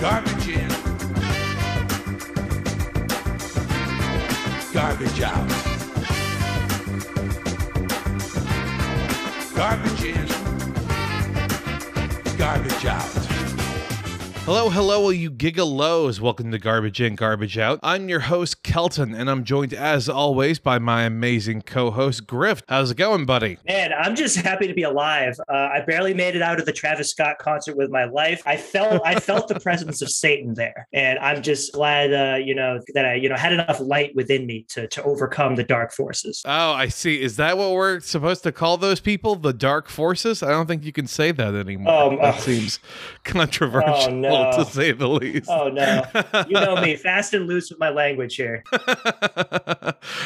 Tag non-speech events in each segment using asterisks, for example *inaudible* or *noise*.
Garbage in. Garbage out. Garbage in. Hello, hello, all you gigalos. Welcome to Garbage In, Garbage Out. I'm your host, Kelton, and I'm joined as always by my amazing co host, Grift. How's it going, buddy? Man, I'm just happy to be alive. Uh, I barely made it out of the Travis Scott concert with my life. I felt I felt the presence of Satan there, and I'm just glad, uh, you know, that I, you know, had enough light within me to to overcome the dark forces. Oh, I see. Is that what we're supposed to call those people? The dark forces? I don't think you can say that anymore. Um, that oh. seems controversial Oh, no. To say the least. Oh no, you know me, *laughs* fast and loose with my language here. *laughs*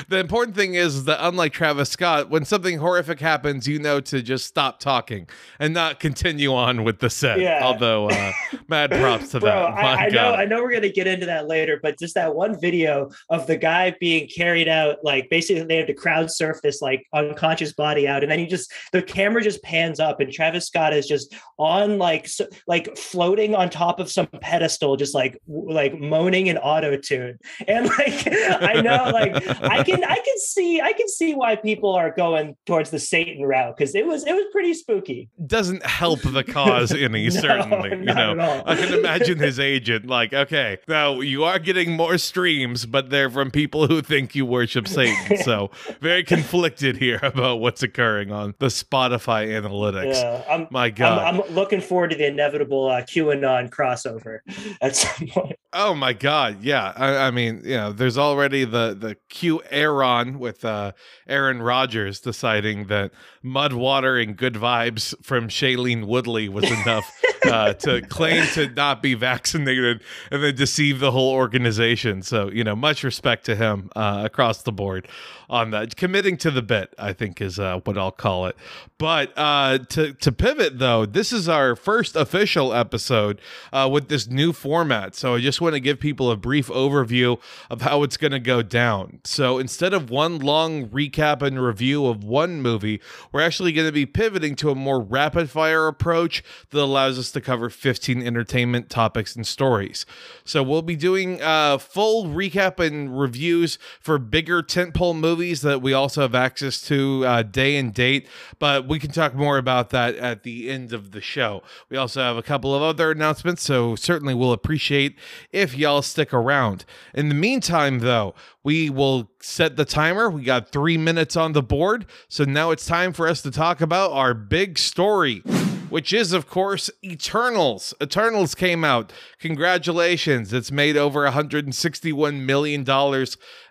the important thing is that unlike Travis Scott, when something horrific happens, you know to just stop talking and not continue on with the set. Yeah. Although, uh, *laughs* mad props to Bro, that. My I, I know, I know we're gonna get into that later, but just that one video of the guy being carried out, like basically they have to crowd surf this like unconscious body out, and then he just the camera just pans up, and Travis Scott is just on like so, like floating on top of some pedestal, just like like moaning in auto tune, and like I know, like I can I can see I can see why people are going towards the Satan route because it was it was pretty spooky. Doesn't help the cause *laughs* any, No, certainly. You know. I can imagine his agent like, okay, now you are getting more streams, but they're from people who think you worship Satan. So *laughs* very conflicted here about what's occurring on the Spotify analytics. Yeah, I'm My God. I'm, I'm looking forward to the inevitable uh, QAnon crossover at some point. Oh my God! Yeah, I, I mean, you know, there's already the the Q Aaron with uh, Aaron Rodgers deciding that mud water and good vibes from Shailene Woodley was enough uh, to *laughs* claim to not be vaccinated and then deceive the whole organization. So you know, much respect to him uh, across the board on that. Committing to the bit, I think, is uh, what I'll call it. But uh, to to pivot though, this is our first official episode uh, with this new format. So I just want to give people a brief overview of how it's going to go down. So instead of one long recap and review of one movie, we're actually going to be pivoting to a more rapid fire approach that allows us to cover 15 entertainment topics and stories. So we'll be doing uh, full recap and reviews for bigger tentpole movies that we also have access to uh, day and date, but we can talk more about that at the end of the show. We also have a couple of other announcements, so certainly we'll appreciate if y'all stick around. In the meantime, though, we will set the timer. We got three minutes on the board, so now it's time for us to talk about our big story which is, of course, Eternals. Eternals came out. Congratulations. It's made over $161 million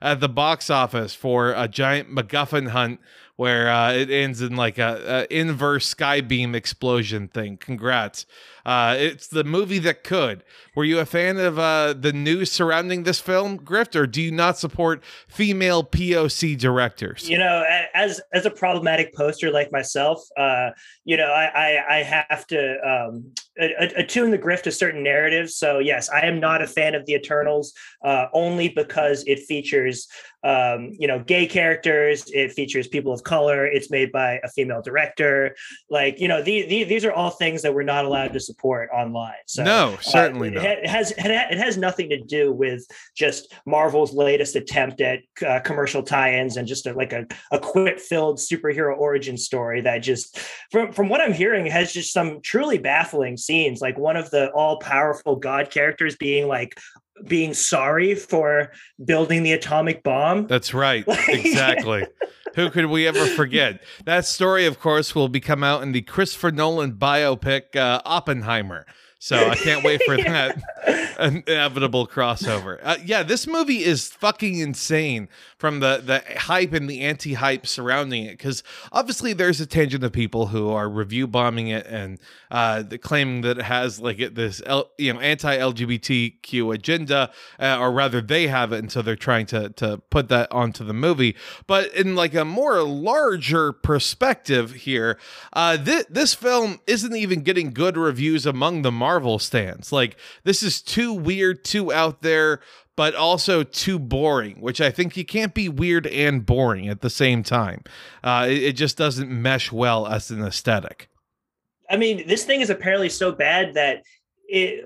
at the box office for a giant MacGuffin hunt where uh, it ends in like a, a inverse skybeam explosion thing. Congrats. Uh, it's the movie that could. Were you a fan of uh, the news surrounding this film, Grift, or do you not support female POC directors? You know, as as a problematic poster like myself, uh, you know, I I, I have to um, a- attune the grift to certain narratives. So yes, I am not a fan of the Eternals, uh, only because it features um, you know gay characters. It features people of color. It's made by a female director. Like you know, the, the, these are all things that we're not allowed to support online. So no, certainly uh, not. It has it has nothing to do with just Marvel's latest attempt at uh, commercial tie-ins and just a, like a, a quip-filled superhero origin story that just from from what I'm hearing has just some truly baffling scenes. Like one of the all-powerful god characters being like being sorry for building the atomic bomb. That's right. Like- *laughs* exactly. Who could we ever forget? That story, of course, will be come out in the Christopher Nolan biopic uh, Oppenheimer. So I can't wait for that *laughs* inevitable crossover. Uh, yeah, this movie is fucking insane from the the hype and the anti-hype surrounding it because obviously there's a tangent of people who are review bombing it and uh, the claiming that it has like it, this L, you know anti-LGBTQ agenda, uh, or rather they have it, and so they're trying to to put that onto the movie. But in like a more larger perspective here, uh, th- this film isn't even getting good reviews among the Marvel stans. Like this is too weird, too out there. But also too boring, which I think you can't be weird and boring at the same time. Uh, it, it just doesn't mesh well as an aesthetic. I mean, this thing is apparently so bad that it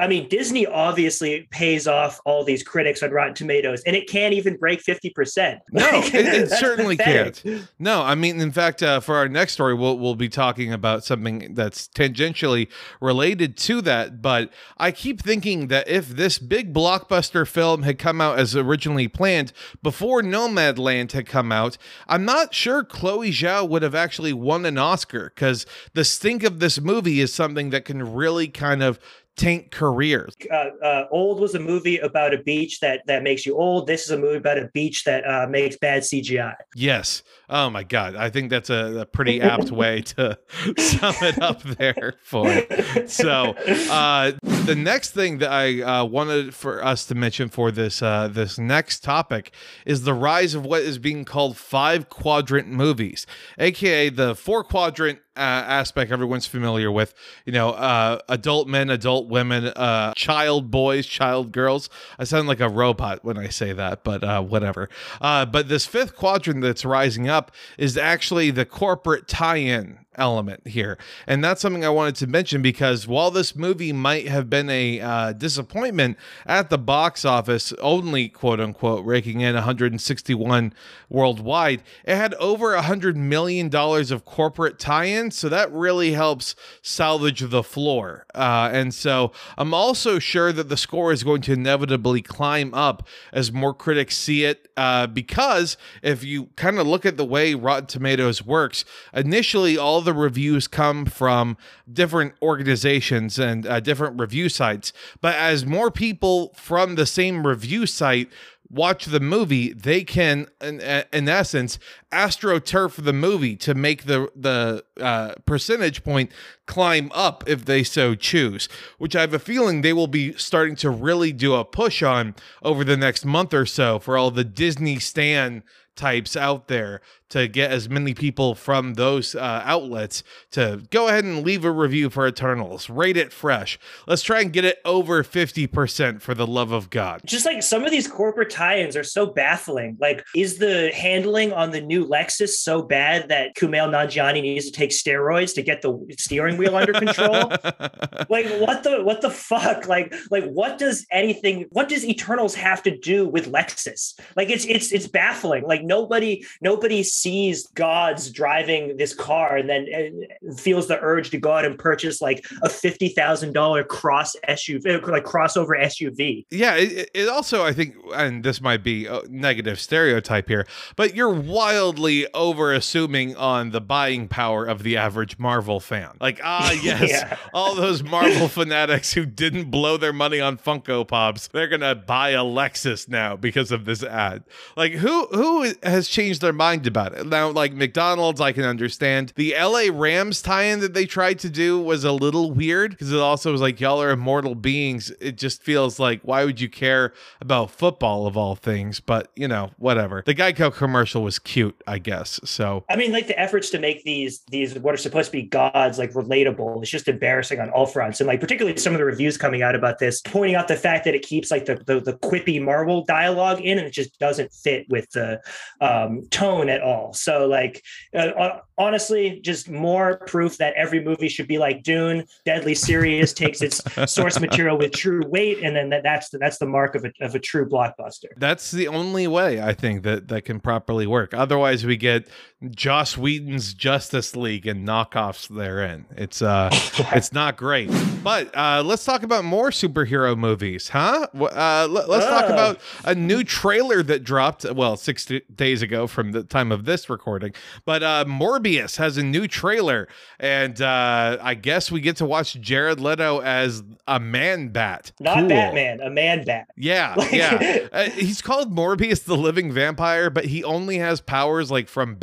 I mean, Disney obviously pays off all these critics on Rotten Tomatoes, and it can't even break fifty percent. No, it, *laughs* it certainly can't. No, I mean, in fact, uh, for our next story, we'll we'll be talking about something that's tangentially related to that. But I keep thinking that if this big blockbuster film had come out as originally planned before Nomadland had come out, I'm not sure Chloe Zhao would have actually won an Oscar because the stink of this movie is something that can really kind of taint careers. Uh, uh, old was a movie about a beach that that makes you old. This is a movie about a beach that uh, makes bad CGI. Yes. Oh my God. I think that's a, a pretty *laughs* apt way to *laughs* sum it up there for it. So uh, the next thing that I uh, wanted for us to mention for this uh, this next topic is the rise of what is being called five quadrant movies, aka the four quadrant uh, aspect everyone's familiar with. You know, uh, adult men, adult women, uh, child boys, child girls. I sound like a robot when I say that, but uh, whatever. Uh, but this fifth quadrant that's rising up is actually the corporate tie-in element here. And that's something I wanted to mention because while this movie might have been a uh, disappointment at the box office, only quote unquote raking in 161 worldwide, it had over a $100 million of corporate tie ins. So that really helps salvage the floor. Uh, and so I'm also sure that the score is going to inevitably climb up as more critics see it. Uh, because if you kind of look at the way Rotten Tomatoes works, initially all the reviews come from different organizations and uh, different review sites. But as more people from the same review site watch the movie, they can, in, in essence, astroturf the movie to make the the uh, percentage point climb up if they so choose. Which I have a feeling they will be starting to really do a push on over the next month or so for all the Disney Stan types out there to get as many people from those uh, outlets to go ahead and leave a review for Eternals. Rate it fresh. Let's try and get it over 50% for the love of God. Just like some of these corporate tie ins are so baffling. Like, is the handling on the new Lexus so bad that Kumail Nanjiani needs to take steroids to get the steering wheel under control? *laughs* like, what the what the fuck? Like, like what does anything? What does Eternals have to do with Lexus? Like, it's it's it's baffling. Like nobody nobody sees gods driving this car and then uh, feels the urge to go out and purchase like a fifty thousand dollar cross SUV, uh, like crossover SUV. Yeah, it, it, also I think, and this might be a negative stereotype here, but you're wildly over assuming on the buying power of the average Marvel fan. Like, ah, *laughs* yes, yeah. all those Marvel fanatics who didn't blow their money on Funko Pops, they're gonna buy a Lexus now because of this ad. Like, who who has changed their mind about Now, like McDonald's, I can understand. The LA Rams tie in that they tried to do was a little weird because it also was like, y'all are immortal beings. It just feels like, why would you care about football of all things? But, you know, whatever. The Geico commercial was cute, I guess. So, I mean, like the efforts to make these, these, what are supposed to be gods, like relatable, it's just embarrassing on all fronts. And like, particularly some of the reviews coming out about this, pointing out the fact that it keeps like the, the, the quippy Marvel dialogue in and it just doesn't fit with the, um, tone at all. So, like, uh, uh, honestly, just more proof that every movie should be like Dune. Deadly serious, takes its *laughs* source material with true weight, and then that, that's the, that's the mark of a, of a true blockbuster. That's the only way I think that that can properly work. Otherwise, we get Joss Whedon's Justice League and knockoffs therein. It's uh, *laughs* it's not great. But uh, let's talk about more superhero movies, huh? Uh, let, us talk about a new trailer that dropped. Well, six days ago from the time of this recording. But uh, Morbius has a new trailer, and uh, I guess we get to watch Jared Leto as a man bat. Not cool. Batman, a man bat. Yeah, *laughs* yeah. uh, he's called Morbius the Living Vampire, but he only has powers like from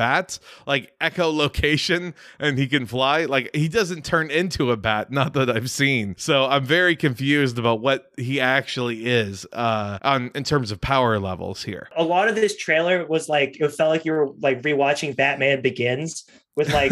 like echolocation, and he can fly. Like he doesn't turn into a bat, not that I've seen. So I'm very confused about what he actually is uh, on in terms of power levels here. A lot of this trailer was like it felt like you were like rewatching Batman Begins with like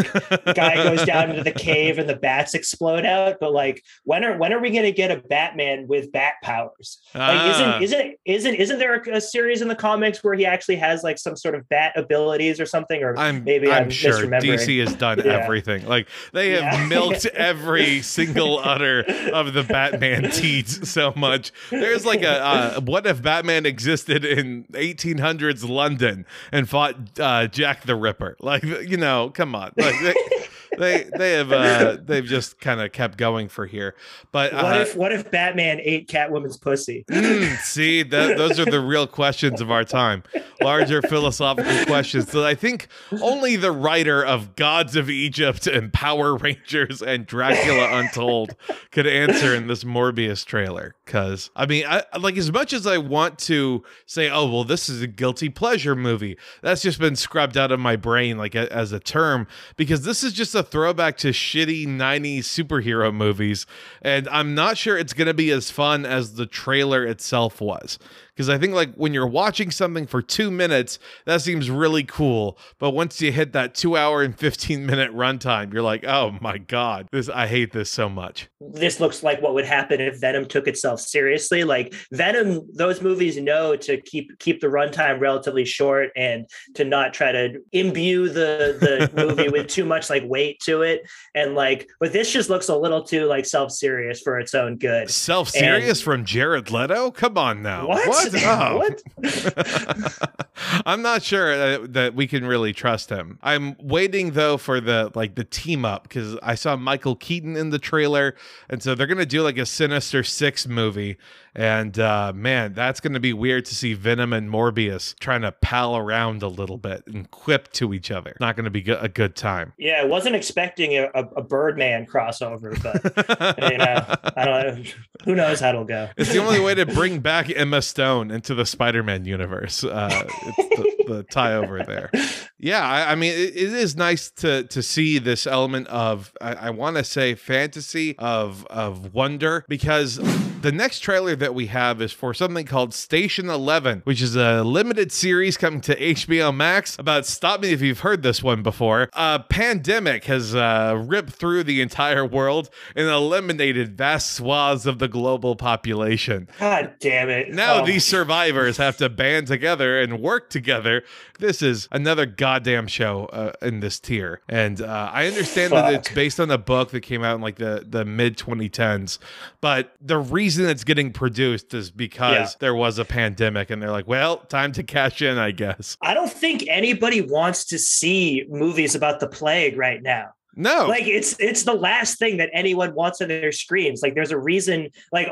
guy goes down into the cave and the bats explode out. But like, when are when are we going to get a Batman with bat powers? Like, Ah. isn't isn't isn't isn't there a, a series in the comics where he actually has like some sort of bat abilities or something? Or I'm, maybe I'm, I'm sure. DC has done Yeah. everything. Like they have Yeah. *laughs* milked every single udder of the Batman *laughs* teats so much. There's like a uh, what if Batman existed in 1800s London and fought uh, Jack the Ripper? Like you know, come on, like *laughs* they they, have uh, *laughs* they've just kind of kept going for here. But what uh, if what if Batman ate Catwoman's pussy? Mm, *laughs* see, that, those are the real questions of our time. Larger philosophical *laughs* questions that I think only the writer of Gods of Egypt and Power Rangers and Dracula Untold could answer in this Morbius trailer. Because, I mean, I, like as much as I want to say, oh, well, this is a guilty pleasure movie, that's just been scrubbed out of my brain, like a, as a term, because this is just a throwback to shitty 90s superhero movies. And I'm not sure it's going to be as fun as the trailer itself was. Because I think, like, when you're watching something for two minutes, that seems really cool. But once you hit that two hour and 15 minute runtime, you're like, oh my God, this, I hate this so much. this looks like what would happen if Venom took itself seriously. Like Venom, those movies know to keep keep the runtime relatively short and to not try to imbue the the *laughs* movie with too much like weight to it. And like, but this just looks a little too like self serious for its own good. Self serious from Jared Leto? Come on now. What? Oh. What? *laughs* *laughs* I'm not sure uh, that we can really trust him. I'm waiting though for the like the team up because I saw Michael Keaton in the trailer, and so they're gonna do like a Sinister Six movie. And uh, man, that's gonna be weird to see Venom and Morbius trying to pal around a little bit and quip to each other. Not gonna be go- a good time. Yeah, I wasn't expecting a, a, a Birdman crossover, but you know, I don't know. Who knows how it'll go. It's the only way to bring back Emma Stone into the Spider-Man universe. Uh, it's the, the tie over there. Yeah, I, I mean, it, it is nice to to see this element of I, I want to say fantasy of of wonder because the next trailer that we have is for something called Station Eleven, which is a limited series coming to HBO Max about. Stop me if you've heard this one before. A pandemic has uh, ripped through the entire world and eliminated vast swaths of the global population. God damn it! Now Oh. these survivors have to band together and work together. This is another goddamn show uh, in this tier, and uh, I understand that it's based on a book that came out in like the the mid 2010s. But the reason it's getting produced is because Yeah. there was a pandemic, and they're like, "Well, time to cash in, I guess." I don't think anybody wants to see movies about the plague right now. No, Like it's it's the last thing that anyone wants on their screens. Like there's a reason. Like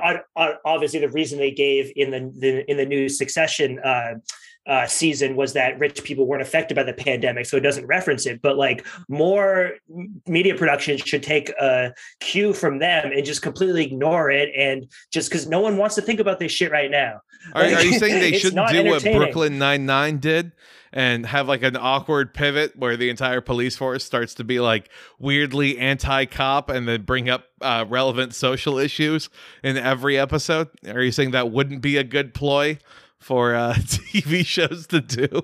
obviously the reason they gave in the, the in the new Succession uh, uh, season was that rich people weren't affected by the pandemic, so it doesn't reference it. But like more media productions should take a cue from them and just completely ignore it, and just because no one wants to think about this shit right now. Are, are you saying they *laughs* shouldn't do what. Brooklyn Nine Nine did and have like an awkward pivot where the entire police force starts to be like weirdly anti-cop and then bring up uh, relevant social issues in every episode? Are you saying that wouldn't be a good ploy for uh, *laughs* TV shows to do?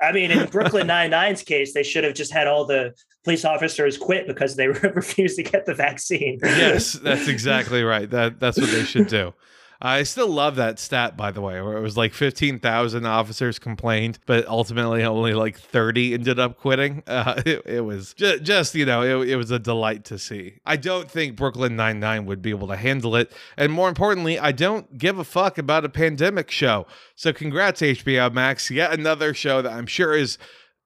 I mean, in Brooklyn Nine Nine's case, they should have just had all the police officers quit because they *laughs* refused to get the vaccine. yes, that's exactly right. That that's what they should do. I still love that stat, by the way, where it was like 15,000 officers complained, but ultimately only like 30 ended up quitting. *laughs* Uh, it, it was just, just, you know, it, it was a delight to see. I don't think Brooklyn Nine-Nine would be able to handle it. And more importantly, I don't give a fuck about a pandemic show. So congrats, HBO Max. Yet another show that I'm sure is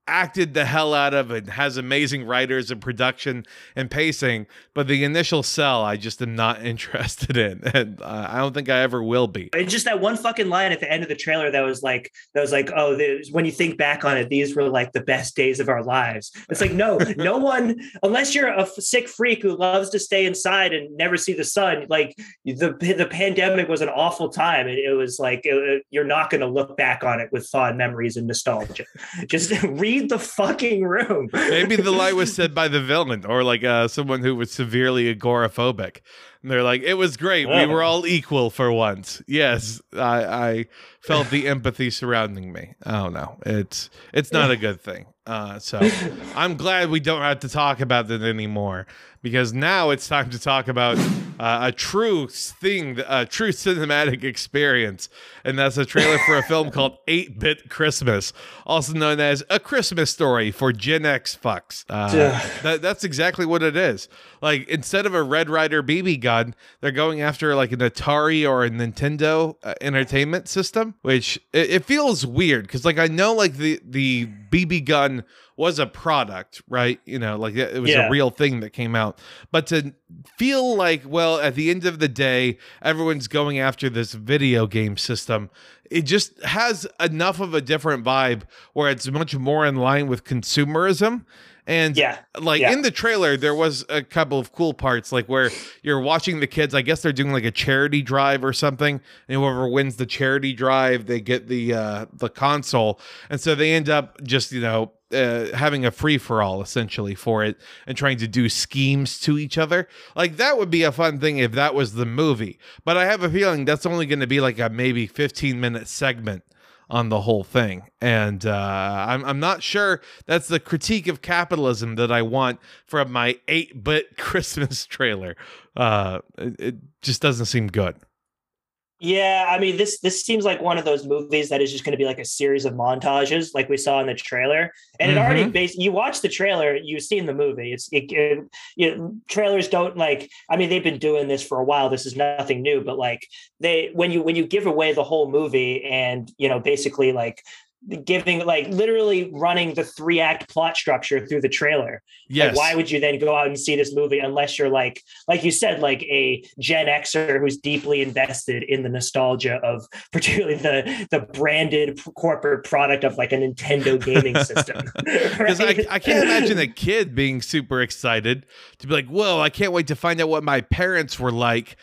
acted the hell out of and has amazing writers and production and pacing but the initial sell i just am not *laughs* interested in and uh, i don't think i ever will be It's just that one fucking line at the end of the trailer that was like, that was like, oh, when you think back on it, these were like the best days of our lives. It's like, no, *laughs* no one, unless you're a sick freak who loves to stay inside and never see the sun, like the the pandemic was an awful time. And it was like, it- you're not going to look back on it with fond memories and nostalgia. Just *laughs* read the fucking room. maybe the lie was said *laughs* by the villain or like uh, someone who was severely agoraphobic And they're like, it was great. We were all equal for once. Yes, I, I felt the empathy surrounding me. I don't know. It's it's not a good thing. Uh, so *laughs* I'm glad we don't have to talk about it anymore because now it's time to talk about uh, a true thing, a true cinematic experience, and that's a trailer for a film *laughs* called 8 Bit Christmas, also known as A Christmas Story for Gen X fucks. Uh, that, that's exactly what it is. Like, instead of a Red Ryder BB gun, they're going after like an Atari or a Nintendo uh, entertainment system, which it, it feels weird because, like, I know like the, the BB gun was a product, right? You know, like it was Yeah. a real thing that came out. But to feel like, well, at the end of the day, everyone's going after this video game system, it just has enough of a different vibe where it's much more in line with consumerism. And Yeah. like Yeah. in the trailer, there was a couple of cool parts, like where you're watching the kids. I guess they're doing like a charity drive or something, and whoever wins the charity drive, they get the uh, the console, and so they end up just you know uh, having a free for all essentially for it and trying to do schemes to each other. Like that would be a fun thing if that was the movie, but I have a feeling that's only going to be like a maybe 15 minute segment on the whole thing. And uh, I'm, I'm not sure that's the critique of capitalism that I want from my 8 bit *laughs* Christmas trailer. Uh, it, it just doesn't seem good. Yeah, I mean this this seems like one of those movies that is just going to be like a series of montages, like we saw in the trailer. And it already Mhm. based. You watch the trailer, you've seen the movie. It's it, it, you know, trailers don't like. I mean, they've been doing this for a while. This is nothing new, but like they when you when you give away the whole movie and you know basically like giving like literally running the three act plot structure through the trailer Yes. like, why would you then go out and see this movie unless you're like, like you said, like a Gen Xer who's deeply invested in the nostalgia of *laughs* particularly the the branded corporate product of like a Nintendo gaming system? Because *laughs* *laughs* right? I, I can't imagine a kid being super excited to be like, whoa, I can't wait to find out what my parents were like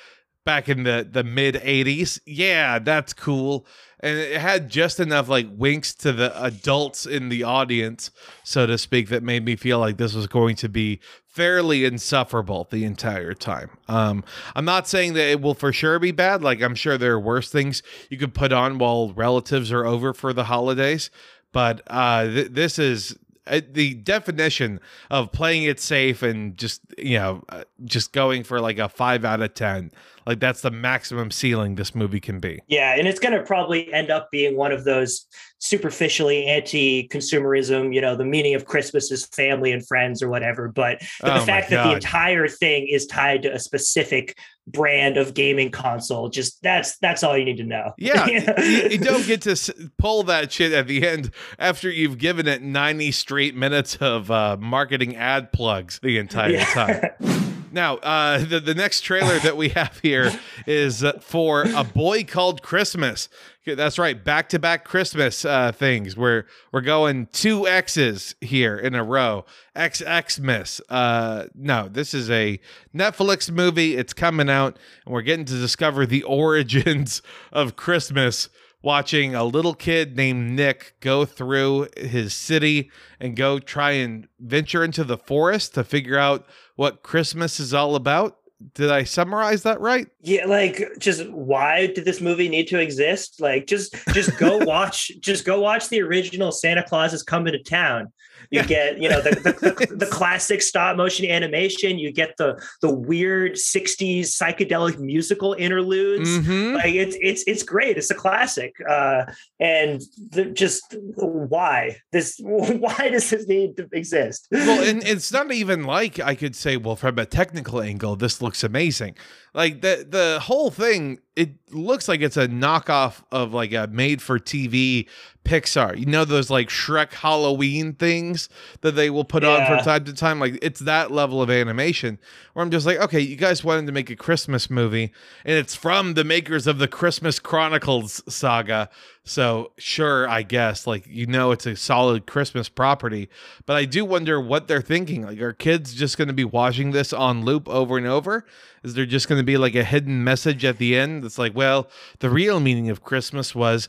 back in the, the mid 80s. Yeah, that's cool. And it had just enough like winks to the adults in the audience, so to speak, that made me feel like this was going to be fairly insufferable the entire time. Um, I'm not saying that it will for sure be bad. Like, I'm sure there are worse things you could put on while relatives are over for the holidays but uh, th- this is uh, the definition of playing it safe and just you know uh, just going for like a five out of ten like that's the maximum ceiling this movie can be Yeah, and it's going to probably end up being one of those superficially anti-consumerism. You know, the meaning of Christmas is family and friends or whatever. But, but Oh the fact that the entire thing is tied to a specific brand of gaming console, just that's that's all you need to know. yeah *laughs* you, you don't get to pull that shit at the end after you've given it 90 straight minutes of uh, marketing ad plugs the entire Yeah. time *laughs* Now, uh, the the next trailer that we have here is uh, for a boy called Christmas. That's right, back to back Christmas uh, things. We're we're going two X's here in a row. XX Miss. Uh, no, this is a Netflix movie. It's coming out, and we're getting to discover the *laughs* origins of Christmas. Watching a little kid named Nick go through his city and go try and venture into the forest to figure out what Christmas is all about. Did I summarize that right? Yeah, like just why did this movie need to exist? Like just just go *laughs* watch just go watch the original Santa Claus is coming to town. You get, you know, the, the, the, *laughs* the classic stop motion animation, you get the the weird 60s psychedelic musical interludes. Mhm. Like it's it's it's great. It's a classic. Uh and the, just why? This *laughs* why does this need to exist? well, and it's not even like I could say, well, from a technical angle, this looks amazing. Like the the whole thing, it looks like it's a knockoff of like a made for TV Pixar. You know those like Shrek Halloween things that they will put on from time to time. Like it's that level of animation where I'm just like, okay, you guys wanted to make a Christmas movie, and it's from the makers of the Christmas Chronicles saga. So sure, I guess like you know it's a solid Christmas property, but I do wonder what they're thinking. Like, are kids just going to be watching this on loop over and over? Is there just going to be like a hidden message at the end that's like, well, the real meaning of Christmas was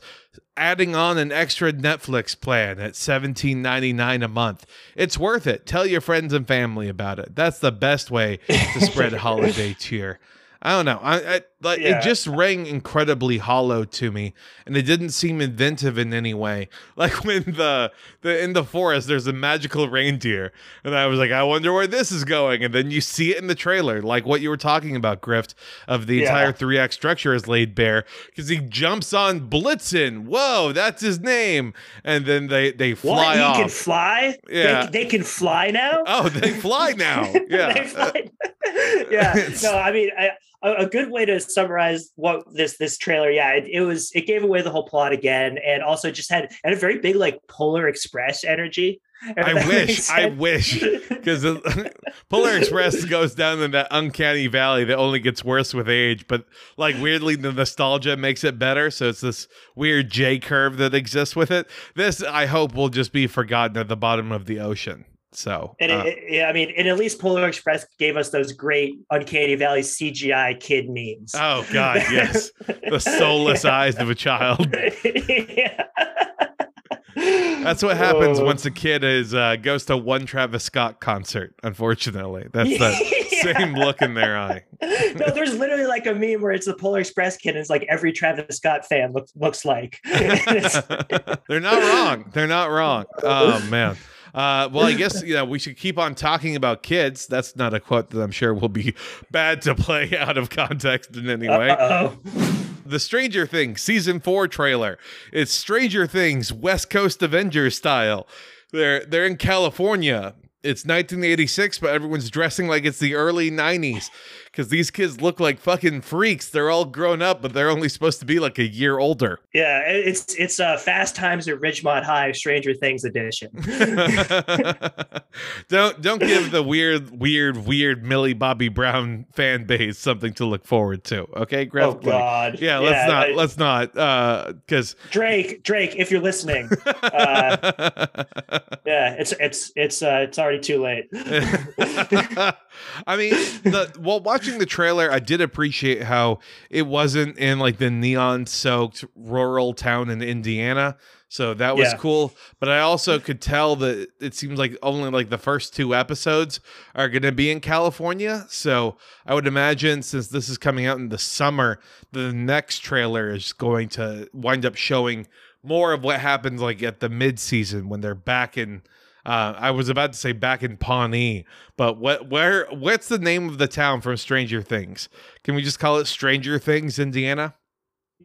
adding on an extra Netflix plan at $17.99 a month. It's worth it. Tell your friends and family about it. That's the best way to spread *laughs* holiday cheer. I don't know. I, I like Yeah. it just rang incredibly hollow to me, and it didn't seem inventive in any way. *laughs* Like when the the in the forest, there's a magical reindeer, and I was like, I wonder where this is going. And then you see it in the trailer, like what you were talking about, Grift, of the Yeah. entire three act structure is laid bare because he jumps on Blitzen. Whoa, that's his name, and then they they fly what? He off. can fly? Yeah. They, they can fly now? oh, they fly now. *laughs* They *laughs* Yeah. fly- yeah. No, I mean, I, a, a good way to summarize what this this trailer, yeah, it, it was it gave away the whole plot again, and also just had had a very big like Polar Express energy. I wish, I wish, because *laughs* Polar Express goes down in that uncanny valley that only gets worse with age. But like weirdly, the nostalgia makes it better. So it's this weird J curve that exists with it. This, I hope, will just be forgotten at the bottom of the ocean. So And uh, it, it- yeah, I mean, and at least Polar Express gave us those great Uncanny Valley CGI kid memes. oh god, *laughs* yes, the soulless eyes of a child. *laughs* yeah. That's what happens Oh. once a kid is uh, goes to one Travis Scott concert. Unfortunately, that's the *laughs* Yeah. same look in their eye. no, there's literally like a meme where it's the Polar Express kid, and it's like every Travis Scott fan looks looks like. They're not wrong. They're not wrong. Oh man. Uh, well, I guess you know we should keep on talking about kids. That's not a quote that I'm sure will be *laughs* bad to play *laughs* out of context in any way. Uh-oh. The Stranger Things season four trailer. It's Stranger Things West Coast Avengers style. They're they're in California. It's 1986, but everyone's dressing like it's the early 90s because these kids look like fucking freaks. They're all grown up, but they're only supposed to be like a year older. Yeah, it's it's uh, Fast Times at Ridgemont High, Stranger Things edition. *laughs* *laughs* don't don't give the weird, weird, weird Millie Bobby Brown fan base something to look forward to. Okay, Greg? oh God. yeah, let's not I- let's not uh because Drake, Drake, if you're listening, Uh, *laughs* yeah, it's it's it's uh, it's already too late. I mean, the while watching the trailer, I did appreciate how it wasn't in like the neon soaked rural town in Indiana. So that was Yeah. cool. But I also could tell that it seems like only like the first two episodes are going to be in California. So I would imagine since this is coming out in the summer, the next trailer is going to wind up showing more of what happens like at the mid season when they're back in uh, I was about to say back in Pawnee, but what where what's the name of the town from Stranger Things? Can we just call it Stranger Things, Indiana?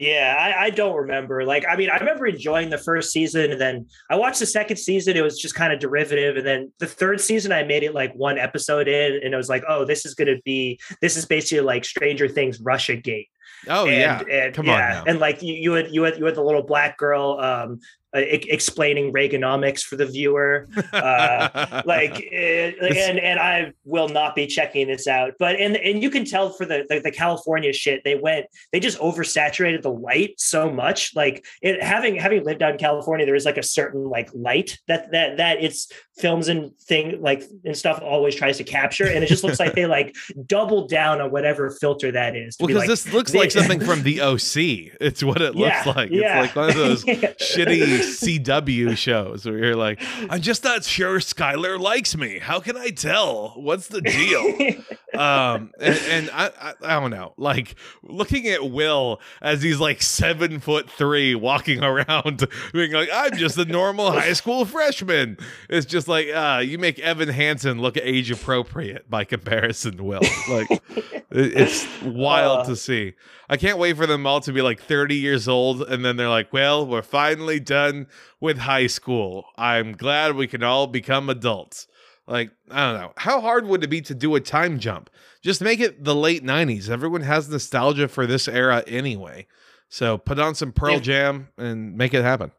Yeah, I, I don't remember. Like, I mean, I remember enjoying the first season, and then I watched the second season. It was just kind of derivative, and then the third season, I made it like one episode in, and it was like, oh, this is going to be this is basically like Stranger Things Russia Gate. Oh and, yeah, and, Come on now. and like you, you had you had you had the little black girl um uh, e- explaining Reaganomics for the viewer. uh, *laughs* like eh, and and I will not be checking this out. But and and you can tell for the, the the California shit, they went they just oversaturated the light so much. Like it having having lived out in California, there is like a certain like light that that that it's films and thing like and stuff always tries to capture, and it just looks like they like doubled down on whatever filter that is. well, because like, this looks like *laughs* something from the OC. It's what it looks like. yeah. It's like one of those *laughs* shitty CW shows where you're like, I'm just not sure Skylar likes me. How can I tell? What's the deal? *laughs* um and, and I, I i don't know like looking at will as he's like seven foot three walking around being like i'm just a normal high school freshman it's just like uh you make evan hansen look age appropriate by comparison will like it's wild Uh. to see i can't wait for them all to be like 30 years old and then they're like well we're finally done with high school i'm glad we can all become adults like, I don't know. How hard would it be to do a time jump? Just make it the late 90s. Everyone has nostalgia for this era anyway. So put on some Pearl Yeah. Jam and make it happen.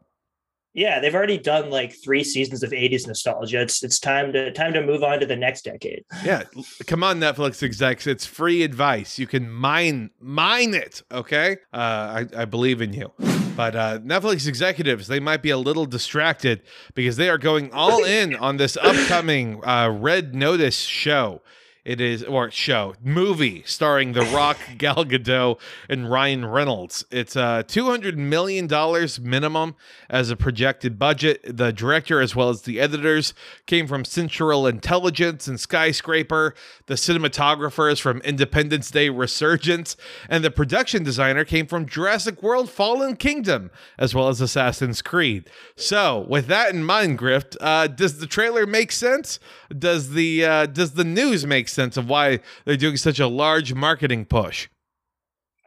Yeah, they've already done like three seasons of 80s nostalgia. It's it's time to time to move on to the next decade. Yeah, come on, Netflix execs. It's free advice. You can mine mine it. Okay, uh, I, I believe in you. But uh, Netflix executives, they might be a little distracted because they are going all in on this upcoming uh, Red Notice show. It is or show movie starring The Rock, *laughs* Gal Gadot, and Ryan Reynolds. It's uh two hundred million dollars minimum as a projected budget. The director as well as the editors came from Central Intelligence and Skyscraper. The cinematographer is from Independence Day Resurgence, and the production designer came from Jurassic World: Fallen Kingdom as well as Assassin's Creed. So with that in mind, Grift, uh, does the trailer make sense? Does the uh, does the news make sense of why they're doing such a large marketing push?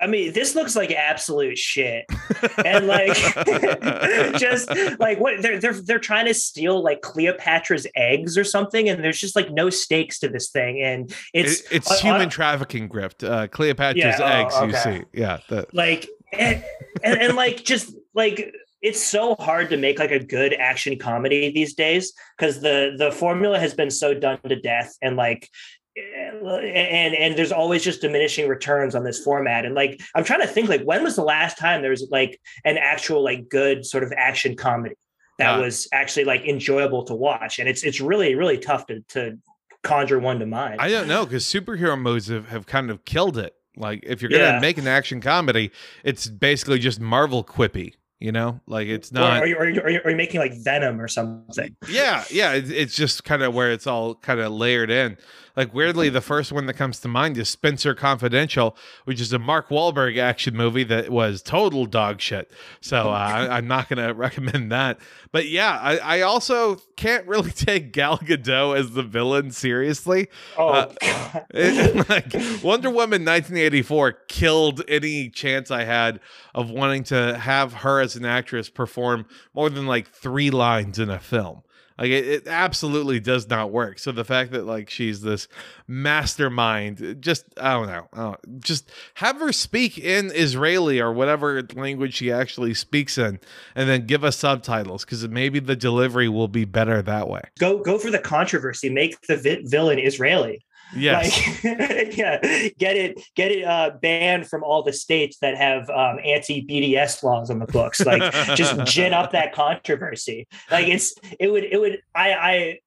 I mean, this looks like absolute shit, and like, *laughs* just like what they're they're they're trying to steal like Cleopatra's eggs or something, and there's just like no stakes to this thing, and it's It- it's uh, human uh, trafficking grift. Uh, Cleopatra's Yeah, oh, eggs. You see, yeah. The, like and, and, and like just like it's so hard to make like a good action comedy these days because the the formula has been so done to death and like and and there's always just diminishing returns on this format and like i'm trying to think like when was the last time there was like an actual like good sort of action comedy that was actually like enjoyable to watch and it's it's really really tough to to conjure one to mind I don't know because superhero movies have, have kind of killed it. Like if you're gonna Yeah. make an action comedy, it's basically just Marvel quippy. You know, like it's or, not. are, you, are, you, are you are you making like venom or something yeah, yeah. It's, it's just kind of where it's all kind of layered in. Like weirdly, the first one that comes to mind is Spencer Confidential, which is a Mark Wahlberg action movie that was total dog shit. So uh, I, *laughs* I'm not gonna recommend that. But yeah, I, I also can't really *laughs* take Gal Gadot as the villain seriously. oh Uh, *laughs* God. It- like Wonder Woman 1984 killed any chance I had of wanting to have her as an actress perform more than like three lines in a film. Like it, it absolutely does not work. So the fact that like she's this mastermind, just I don't know, I don't- just have her speak in Israeli or whatever language she actually speaks in, and then give us subtitles because maybe the delivery will be better that way. go go for the controversy make the vi- villain israeli Yes. like *laughs* yeah get it get it uh banned from all the states that have um anti-bds laws on the books like just gin up that *laughs* controversy like it's it would it would i i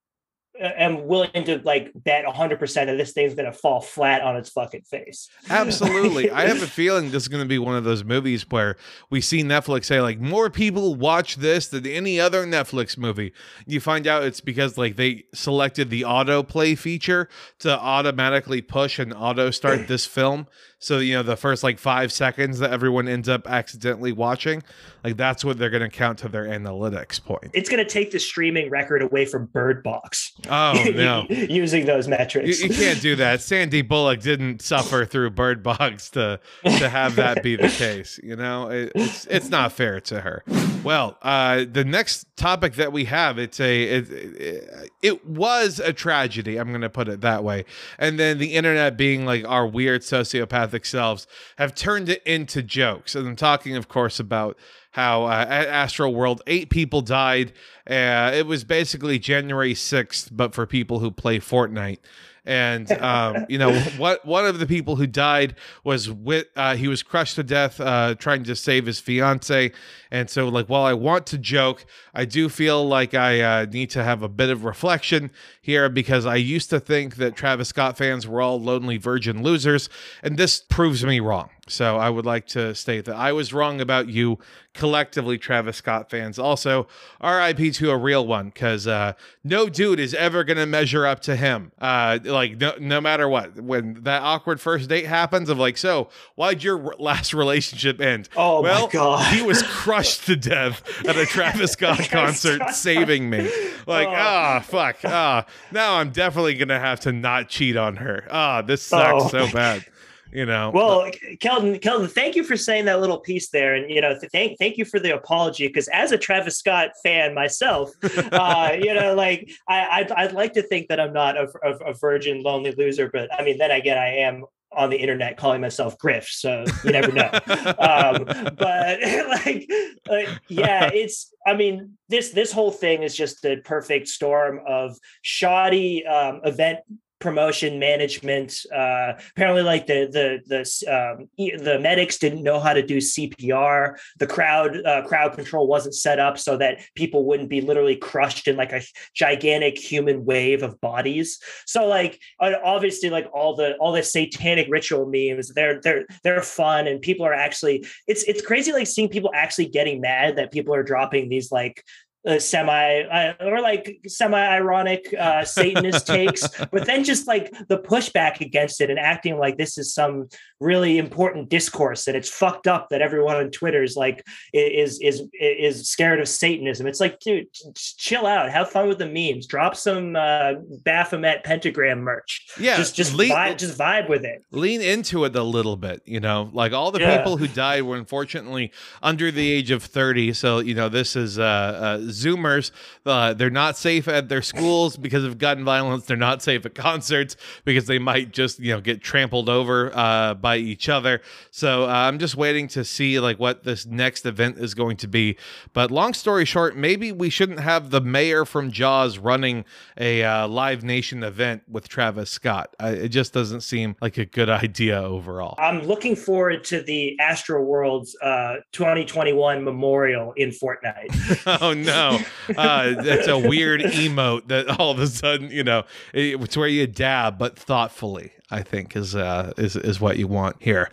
am willing to like bet 100% of this thing's gonna fall flat on its fucking face Absolutely. I have a *laughs* feeling this is going to be one of those movies where we see Netflix say like more people watch this than any other Netflix movie. You find out it's because like they selected the autoplay feature to automatically push and auto start *laughs* this film. So you know the first like 5 seconds that everyone ends up accidentally watching, like that's what they're going to count to their analytics point. it's gonna take the streaming record away from bird box Oh *laughs* no. using those You, metrics you can't do that. *laughs* Sandy Bullock didn't suffer through Bird Box to to have that be the case. You know, it, it's it's not fair to her. Well, uh, the next topic that we have it's a it, it, it was a tragedy. I'm going to put it that way. And then the internet, being like our weird sociopathic selves, have turned it into jokes. And I'm talking, of course, about how uh, at Astro World, eight people died. Uh, it was basically January 6th, but for people who play Fortnite. And *laughs* um, you know what? One of the people who died was with uh, he was crushed to death uh, trying to save his fiance. And so, like, while I want to joke, I do feel like I uh, need to have a bit of reflection here because I used to think that Travis Scott fans were all lonely virgin losers, and this proves me wrong. So I would like to state that I was wrong about you collectively, Travis Scott fans. Also, RIP to a real one because uh, no dude is ever going to measure up to him. Uh, like, no, no matter what. When that awkward first date happens, of like, so why'd your last relationship end? Oh my well, God. he was crushed to death at a Travis *laughs* Scott concert, saving me. Like, Oh. ah, fuck. Ah, now I'm definitely going to have to not cheat on her. Ah, this sucks Oh. so bad. You know, Well, Keldon, Keldon, thank you for saying that little piece there, and you know, th- thank thank you for the apology. Because as a Travis Scott fan myself, *laughs* uh, you know, like I I'd, I'd like to think that I'm not a, a, a virgin lonely loser, but I mean, then again, I am on the internet calling myself Grift, so you never know. um, *laughs* but *laughs* like, like, yeah, it's. I mean, this this whole thing is just a perfect storm of shoddy um, event promotion management. Uh, apparently, like the the the um, the medics didn't know how to do CPR. The crowd uh, crowd control wasn't set up so that people wouldn't be literally crushed in like a gigantic human wave of bodies. So like obviously like all the all the satanic ritual memes they're they're they're fun and people are actually it's it's crazy like seeing people actually getting mad that people are dropping these like uh, semi uh, or like semi ironic uh, Satanist *laughs* takes, but then just like the pushback against it and acting like this is some really important discourse and it's fucked up that everyone on Twitter is like is is is scared of Satanism. It's like, dude, chill out, have fun with the memes, drop some uh, Baphomet pentagram merch. Yeah, just just lean, vibe, just vibe with it. Lean into it a little bit. You know, like all the yeah. people who died were unfortunately under the age of thirty. So you know, this is uh, uh Zoomers. Uh, they're not safe at their schools because of gun violence. They're not safe at concerts because they might just you know get trampled over uh, by each other. So uh, I'm just waiting to see like what this next event is going to be. But long story short, maybe we shouldn't have the mayor from Jaws running a uh, Live Nation event with Travis Scott. It just doesn't seem like a good idea overall. I'm looking forward to the Astroworld's uh, 2021 memorial in Fortnite. *laughs* oh no know. Uh, that's a weird emote that all of a sudden, you know, it's where you dab, but thoughtfully. I think is uh, is is what you want here.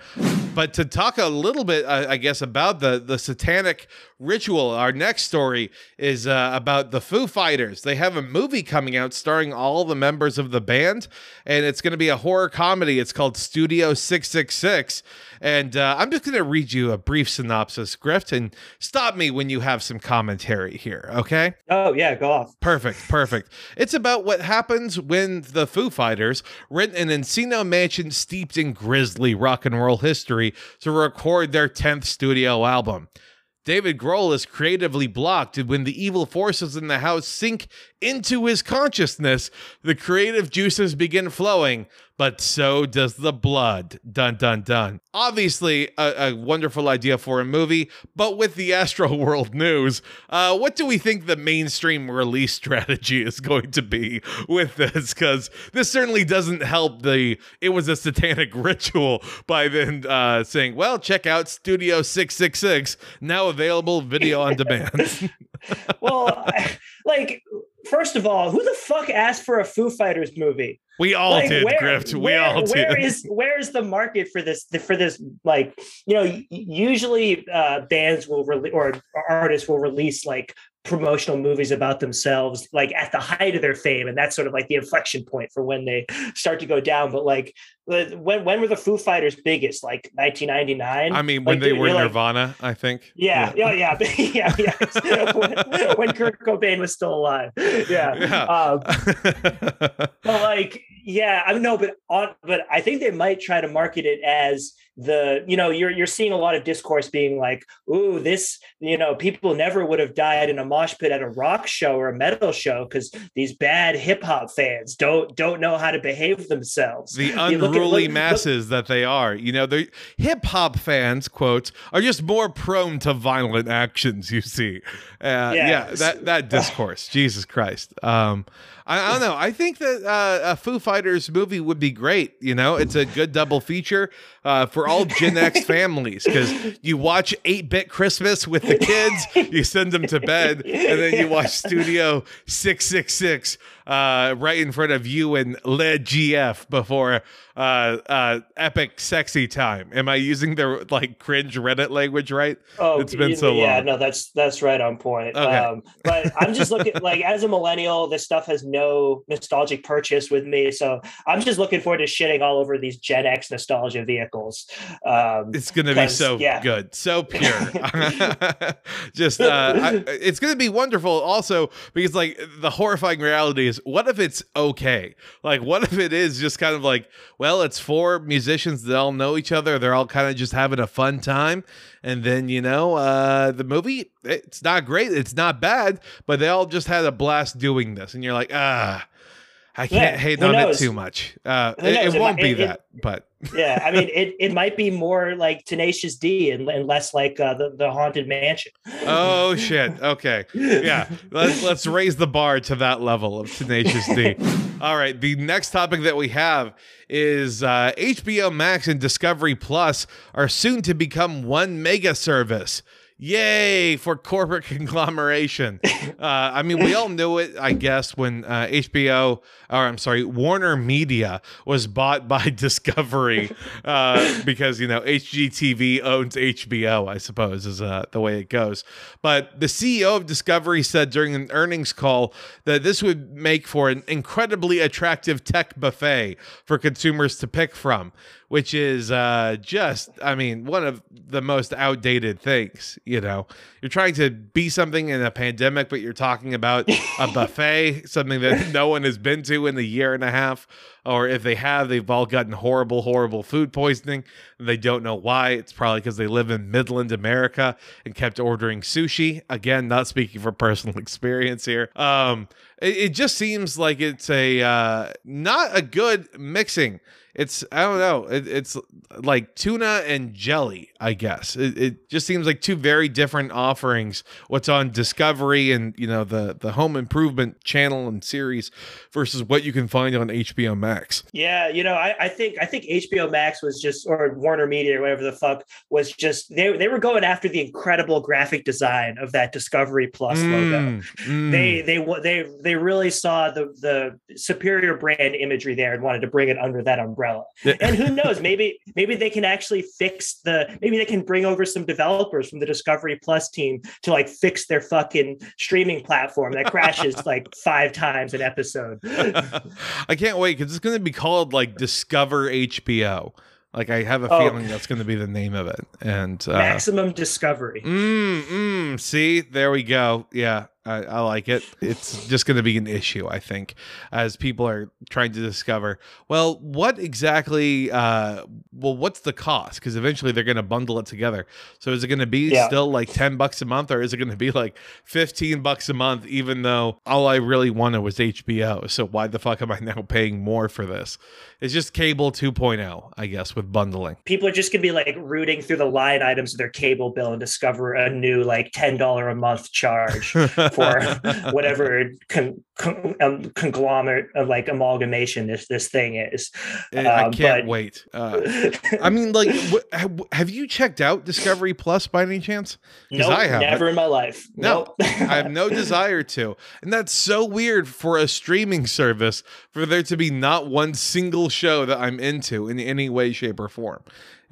But to talk a little bit, uh, I guess, about the the satanic ritual. Our next story is uh, about the Foo Fighters. They have a movie coming out starring all the members of the band, and it's going to be a horror comedy. It's called Studio Six Six Six and uh, I'm just going to read you a brief synopsis, Grift, and stop me when you have some commentary here, okay? Oh, yeah, go off. Perfect, perfect. It's about what happens when the Foo Fighters rent an Encino mansion steeped in grisly rock and roll history to record their 10th studio album. David Grohl is creatively blocked, when the evil forces in the house sink into his consciousness, the creative juices begin flowing, but so does the blood. Dun dun dun. Obviously, a, a wonderful idea for a movie, but with the *laughs* Astro World news, uh, what do we think the mainstream release strategy is going to be with this? Because this certainly doesn't help the it was a satanic *laughs* ritual by then uh, saying, well, check out Studio 666, now available video on demand. *laughs* well, like, first of all, who the fuck asked for a Foo Fighters movie? We all like, did, where, Grift. We where, all did. Where is where is the market for this? For this, like you know, usually uh, bands will release or artists will release like promotional movies about themselves like at the height of their fame and that's sort of like the inflection point for when they start to go down but like when when were the Foo Fighters biggest like 1999 I mean when like, they were Nirvana like, I think yeah yeah *laughs* yeah yeah, yeah, *laughs* yeah. when, when, Kurt Cobain was still alive *laughs* yeah, yeah. Um, *laughs* but like yeah I know but on but I think they might try to market it as the you know you're you're seeing a lot of discourse being like ooh this you know people never would have died in a mosh pit at a rock show or a metal show because these bad hip hop fans don't don't know how to behave themselves the unruly at, look, masses look, that they are you know the hip hop fans quotes are just more prone to violent actions you see uh, yeah. yeah that that discourse jesus christ um I, I, don't know. I think that uh, a Foo Fighters movie would be great. You know, it's a good double feature uh, for all Gen X families because you watch 8 Bit Christmas with the kids, you send them to bed, and then you watch Studio 666 uh, right in front of you and Le GF before uh, uh, epic sexy time. Am I using the like cringe Reddit language right? Oh, it's been so yeah, long. no, that's that's right on point. Okay. Um, but I'm just looking like as a millennial, this stuff has no nostalgic purchase with me, so I'm just looking forward to shitting all over these Gen X nostalgia vehicles. Um, it's gonna be so yeah. good, so pure. *laughs* *laughs* just uh, I, it's gonna be wonderful. Also, because like the horrifying reality is, what if it's okay? Like, what if it is just kind of like well, it's four musicians that all know each other. They're all kind of just having a fun time. And then, you know, uh, the movie, it's not great. It's not bad, but they all just had a blast doing this. And you're like, ah, I can't Yeah, hate on knows? it too much. Uh, it, it It won't be it- it- that, but *laughs* yeah, I mean, it, it might be more like Tenacious D and, and less like uh, the the Haunted Mansion. oh *laughs* shit. Okay. Yeah, let's let's raise the bar to that level of Tenacious D. *laughs* All right, the next topic that we have is uh, HBO Max and Discovery Plus are soon to become one mega service. Yay for corporate *laughs* conglomeration. Uh, I mean, we all knew it, I guess, when uh, HBO, or I'm sorry, Warner Media was bought by *laughs* Discovery uh, because, you know, HGTV owns HBO, I suppose, is uh, the way it goes. But the CEO of Discovery said during an earnings call that this would make for an incredibly attractive tech buffet for consumers to pick from, which is uh, just, I mean, one of the most outdated things. You know, you're trying to be something in a pandemic, but you're talking about a *laughs* buffet, something that *laughs* no one has been to in a year and a half. Or if they have, they've all gotten horrible, horrible food poisoning. They don't know why. It's probably because they live in Midland America and kept ordering sushi. Again, not speaking from personal *laughs* experience here. Um, it, it just seems like it's a uh, not a good mixing. It's I don't know. It, it's like tuna and jelly, I guess. It, it just seems like two very different offerings. What's on Discovery and you know the the Home Improvement channel and series versus what you can find on HBO Max. Yeah, you know, I, I think I think HBO Max was just or Warner Media or whatever the fuck was just they they were going after the incredible graphic design of that Discovery Plus logo. Mm, mm. They they they they really saw the the superior brand imagery there and wanted to bring it under that umbrella. And who knows, maybe maybe they can actually fix the maybe they can bring over some developers from the Discovery Plus team to like fix their fucking streaming platform that crashes *laughs* like five times an episode. *laughs* I can't wait because it's going to be called like Discover HBO. Like I have a Oh. feeling that's going to be the name of it. And uh, Maximum Discovery. Mm, mm, see, there we go. Yeah, I, I like it. It's just going to be an issue, I think, as people are trying to discover. Well, what exactly? Uh, well, what's the cost? Because eventually they're going to bundle it together. So is it going to be Yeah. still like ten bucks a month, or is it going to be like fifteen bucks a month? Even though all I really wanted was HBO, so why the fuck am I now paying more for this? It's just cable 2.0, I guess, with bundling. people are just gonna be like rooting through the line items of their cable bill and discover a new like ten dollar a month charge *laughs* for *laughs* whatever con- con- um, conglomerate of like amalgamation this this thing is. Eh, I Um, can't but- wait. Uh, *laughs* I mean, like, wh- have, you checked out Discovery Plus by any chance? 'Cause nope, never in my life. No, Nope. I have no desire to. And that's so weird for a streaming service for there to be not one single show that I'm into in any way, shape, or form.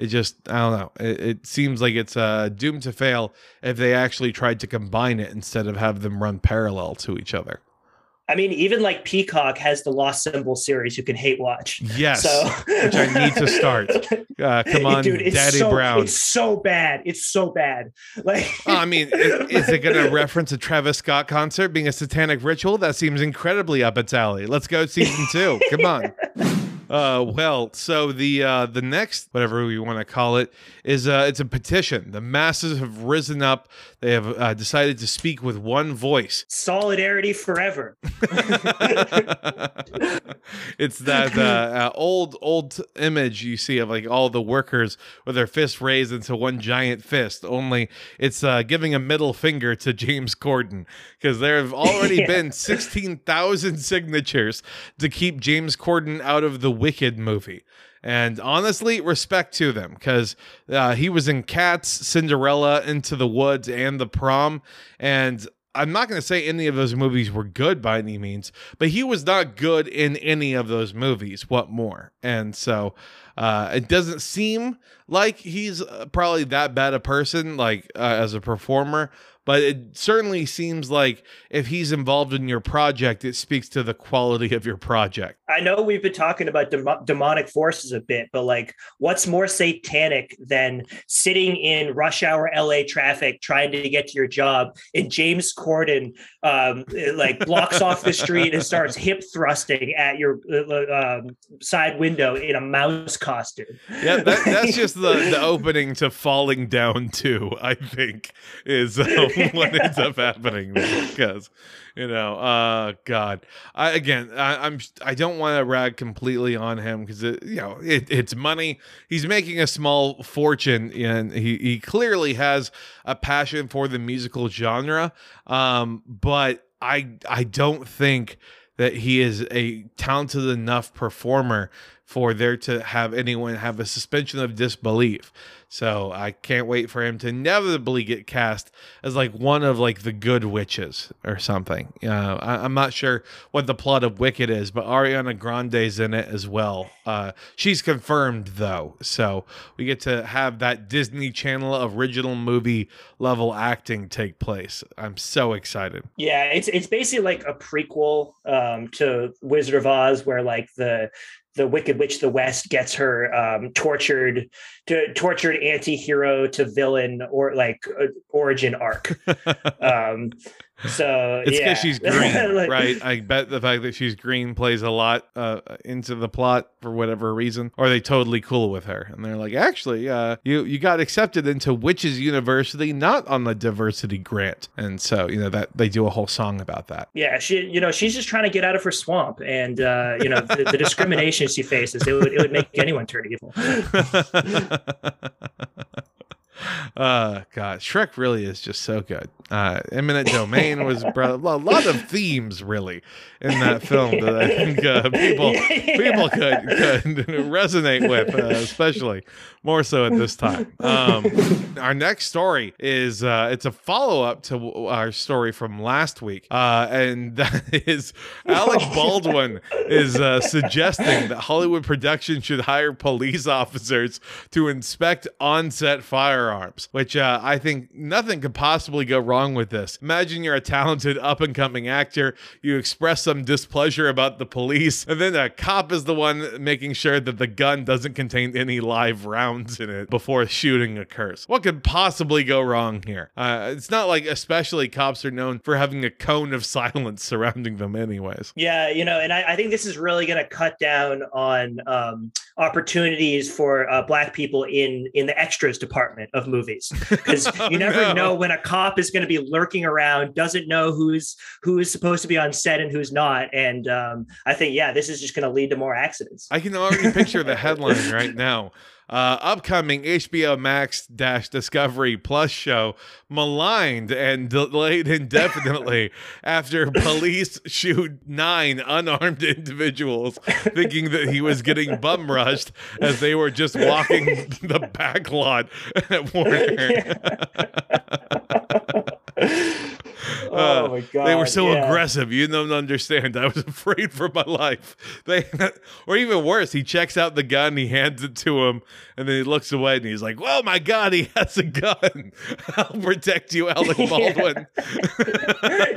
It just, I don't know. It, it seems like it's uh, doomed to fail if they actually tried to combine it instead of have them run parallel to each other. I mean, even like Peacock has the Lost Symbol series you can hate watch. Yes. So which I need to start. *laughs* Uh, come on, Dude, it's Daddy so, Brown. It's so bad. It's so bad. Like *laughs* Oh, I mean, i- is it going to reference a Travis Scott concert being a satanic ritual? That seems incredibly up its alley. Let's go season two. Come on. *laughs* Uh, well, so the uh, the next whatever we want to call it is uh, it's a petition. The masses have risen up. They have uh, decided to speak with one voice. solidarity forever. *laughs* it's that uh, uh, old old image you see of like all the workers with their fists raised into one giant fist. Only it's uh, giving a middle finger to James Corden because there have *laughs* already Yeah. been sixteen thousand signatures to keep James Corden out of the Wicked movie. And honestly, respect to them because uh, he was in Cats, Cinderella, Into the Woods, and The Prom. And I'm not going to say any of those movies were good by any means, but he was not good in any of those movies. What more? And so uh, it doesn't seem like he's uh, probably that bad a person, like uh, as a performer. But it certainly seems like if he's involved in your project, it speaks to the quality of your project. I know we've been talking about dem- demonic forces a bit, but like, what's more satanic than sitting in rush hour LA traffic trying to get to your job, and James Corden um, like blocks off the street and starts hip thrusting at your uh, um, side window in a mouse costume. Yeah, that, that's *laughs* just the, the opening to Falling Down too. I think, is uh, *laughs* what ends up *laughs* happening because you know uh god i again I, i'm i don't want to rag completely on him because it you know it, it's money he's making a small fortune and he, he clearly has a passion for the musical genre um but i i don't think that he is a talented enough performer for there to have anyone have a suspension of disbelief. So I can't wait for him to inevitably get cast as like one of like the good witches or something. Uh, I, am not sure what the plot of Wicked is, but Ariana Grande's in it as well. Uh, she's confirmed though, so we get to have that Disney Channel original movie level acting take place. I'm so excited. Yeah, it's it's basically like a prequel um, to Wizard of Oz, where like the the Wicked Witch of the West gets her um, tortured to tortured anti-hero to villain or like uh, origin arc. *laughs* um, so it's because yeah. she's *laughs* green, like, right? I bet the fact that she's green plays a lot uh, into the plot for whatever reason. Or are they totally cool with her? And they're like, actually, uh, you you got accepted into Witches University, not on the diversity grant. And so you know that they do a whole song about that. Yeah, she you know she's just trying to get out of her swamp, and uh, you know the, the discrimination she faces, it would it would make anyone turn evil. *laughs* uh god shrek really is just so good. Uh eminent domain was bro- a lot of themes really in that *laughs* film that i think uh, people *laughs* people could could *laughs* resonate with uh, especially more so at this time. Um our next story is uh it's a follow-up to our story from last week uh and that is alec baldwin is uh suggesting that hollywood production should hire police officers to inspect on-set firearms which uh, I think nothing could possibly go wrong with this. Imagine you're a talented up and coming actor, you express some displeasure about the police, and then a cop is the one making sure that the gun doesn't contain any live rounds in it before shooting occurs. What could possibly go wrong here? Uh, it's not like, especially cops are known for having a cone of *laughs* silence surrounding them, anyways. Yeah, you know, and I, I think this is really going to cut down on um, opportunities for uh, Black people in in the extras department of movies *laughs* because you never no. know when a cop is going to be lurking around, doesn't know who's who is supposed to be on set and who's not. And um, I think, yeah, this is just going to lead to more accidents. I can already picture the headline right now. Uh, upcoming HBO Max dash Discovery Plus show maligned and delayed indefinitely *laughs* after police shoot nine unarmed individuals thinking that he was getting bum rushed as they were just walking *laughs* the back lot at Warner. *laughs* Uh, oh my god! They were so yeah. aggressive. You don't understand. I was *laughs* afraid for my life. They, *laughs* or even worse, he checks out the gun, he hands it to him, and then he looks away and he's like, "Oh my god, he has a gun! *laughs* I'll protect you, Alec Baldwin."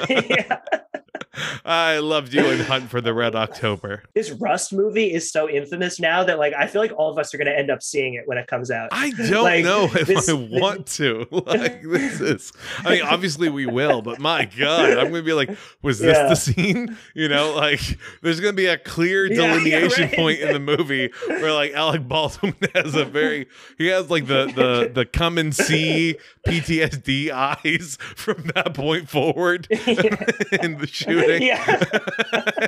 yeah. I loved you in Hunt for the Red October. This Rust movie is so infamous now that like I feel like all of us are going to end up seeing it when it comes out. I don't like, know if this, I *laughs* want to. Like this is. I mean, obviously we will, but my god, I'm going to be like, was this yeah. the scene? You know, like there's going to be a clear *laughs* delineation yeah, right. point in the movie where like Alec Baldwin *laughs* has a very he has like the the the come and see PTSD eyes from that point forward in the Yeah.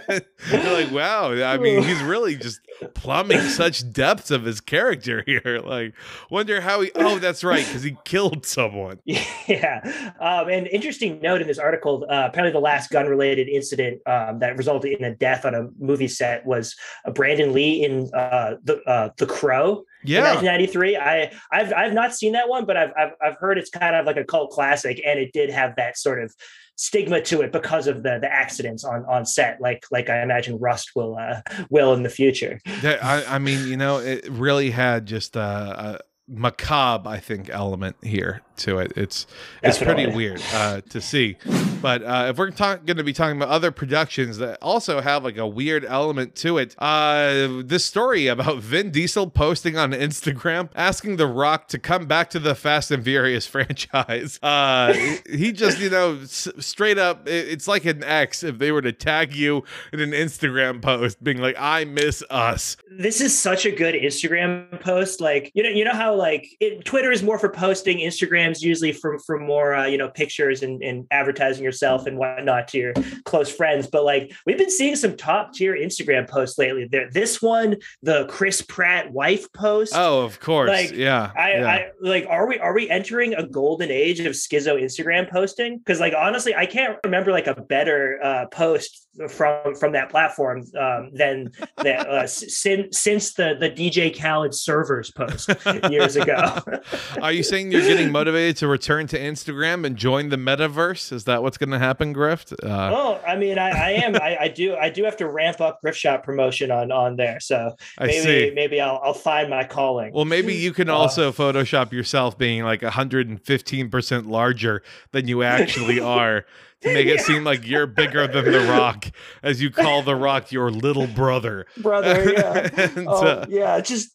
*laughs* You're like, wow. I mean, he's really just plumbing such depths of his character *laughs* here. Like, wonder how he. Oh, that's right, because he killed someone. *laughs* Yeah. Um, and interesting note in this article. Uh, apparently, the last gun-related incident um, that resulted in a death on a movie set was uh, Brandon Lee in uh, the uh, The Crow. Yeah, 1993. I I've I've not seen that one, but I've, I've I've heard it's kind of like a cult classic, and it did have that sort of stigma to it because of the the accidents on on set like like i imagine rust will uh will in the future i, I mean you know it really had just uh, macabre, I think, element here to it. It's it's pretty weird uh, to see. But uh, if we're talk- going to be talking about other productions that also have like a weird element to it, uh, this story about Vin Diesel posting on Instagram asking The Rock to come back to the Fast and Furious *laughs* franchise. Uh, he just, you know, s- straight up, it- it's like an ex if they were to tag you in an Instagram post being like, I miss us. this is such a good Instagram post. Like you know, you know how like it, Twitter is more for posting. Instagram's usually for for more uh, you know pictures and, and advertising yourself and whatnot to your close friends. But like we've been seeing some top tier Instagram posts lately. There, this one, the Chris Pratt wife post. Oh, of course. Like, yeah. I, yeah. I like are we are we entering a golden age of schizo Instagram posting? Because like honestly, I can't remember like a better uh, post from from that platform um, than that uh, *laughs* since since the the DJ Khaled servers post years ago. *laughs* Are you saying you're getting motivated to return to Instagram and join the metaverse? Is that what's going to happen, Grift? Uh, oh, I mean, I, I am. I, I do. I do have to ramp up Grift Shop promotion on on there. So maybe maybe I'll I'll find my calling. Well, maybe you can Uh, also Photoshop yourself being like 115% larger than you actually *laughs* are to make it Yeah. seem like you're bigger than The Rock, as you call The Rock your little brother. brother. Yeah. And, *laughs* oh, uh, yeah. Just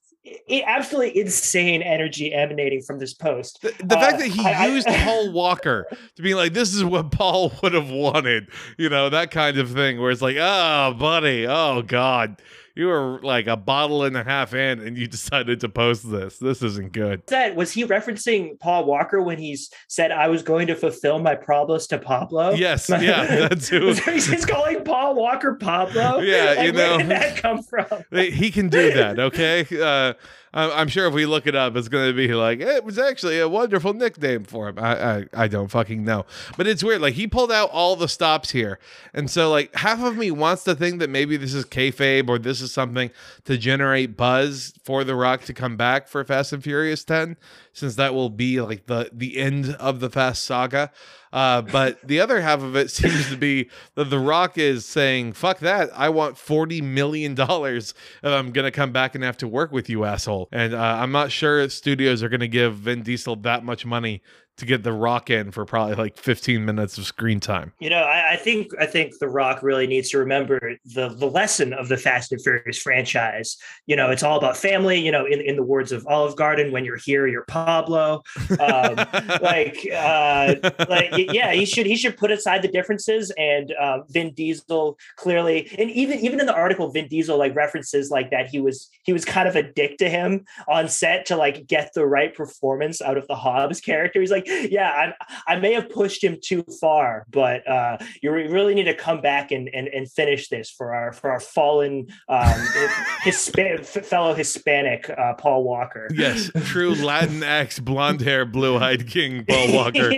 i- absolutely insane energy emanating from this post. The, the Uh, fact that he I- I- used *laughs* Paul Walker to be like, this is what Paul would have wanted, you know, that kind of thing, where it's like, oh, buddy, oh, God, you were like a bottle and a half in and you *laughs* decided to post this. This isn't good. That was he referencing Paul Walker when he said I was going to fulfill my promise to Pablo. Yes, yeah, that's who. He's calling Paul Walker Pablo. Yeah, Like, you where know. did that come from? He can do that, okay? Uh, I'm sure if we look it up, it's going to be like it was actually a wonderful nickname for him. I, I I don't fucking know, but it's weird. Like he pulled out all the stops here, and so like half of me wants to think that maybe this is kayfabe or this is something to generate buzz for The Rock to come back for Fast and Furious 10, since that will be like the the end of the Fast saga. Uh, but the other half of it *laughs* seems to be that The Rock is saying, fuck that. I want $40 million if I'm to come back and have to work with you, asshole. And uh, I'm not sure studios are to give Vin Diesel that much money to get The Rock in for probably like 15 minutes of screen time. You know, I, I think I think The Rock really needs to remember the the lesson of the Fast and Furious franchise. You know, it's all about family. You know, in, in the words of Olive Garden, when you're here, you're Pablo. Um, *laughs* like, uh, like yeah, he should he should put aside the differences. And uh, Vin Diesel clearly, and even even in the article, Vin Diesel like references like that he was he was kind of a dick to him on set to like get the right performance out of the Hobbs character. He's like, *laughs* yeah, I I may have pushed him too far, but uh, you really need to come back and, and and finish this for our for our fallen um, *laughs* Hispa- fellow Hispanic uh, Paul Walker. yes, true *laughs* Latinx, blonde hair, blue eyed king, Paul Walker.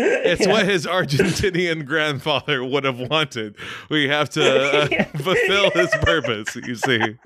It's Yeah. what his Argentinian grandfather would have wanted. We have to uh, fulfill his purpose, you see.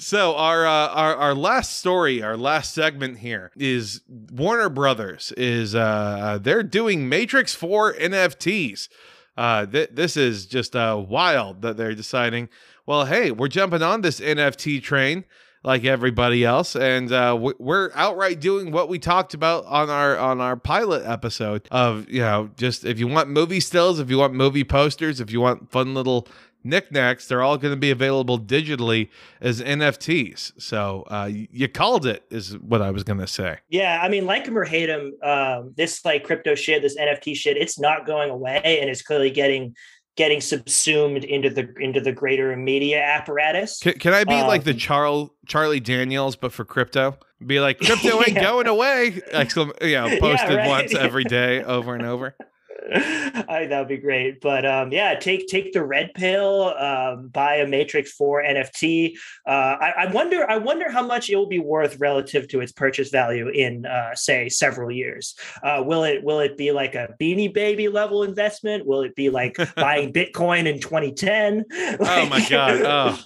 So our, uh, our our last story, our last segment here is Warner Brothers is uh, they're doing Matrix 4 NFTs. Uh, th- this is just uh, wild that they're deciding. Well, hey, we're jumping on this NFT train like everybody else, and uh, we- we're outright doing what we talked about on our on our pilot episode of you know just if you want movie stills, if you want movie posters, if you want fun little knickknacks, they're all going to be available digitally as NFTs. So uh, you called it, is what I was going to say. Yeah, I mean, like him or hate him, um, this like crypto shit, this NFT shit, it's not going away, and it's clearly getting getting subsumed into the into the greater media apparatus. Can, can I be like the Um, Charles Charlie Daniels, but for crypto? Be like crypto *laughs* ain't Yeah. going away! Exclam- you know, *laughs* Yeah, posted right. once every *laughs* day, over and over. *laughs* I that'd be great. But um, yeah, take take the red pill, um, buy a Matrix Four NFT. Uh, I, I wonder, I wonder how much it will be worth relative to its purchase value in, uh, say, several years. Uh, will it will it be like a Beanie Baby level investment? Will it be like *laughs* buying Bitcoin in 2010? Oh my god! *laughs* Oh,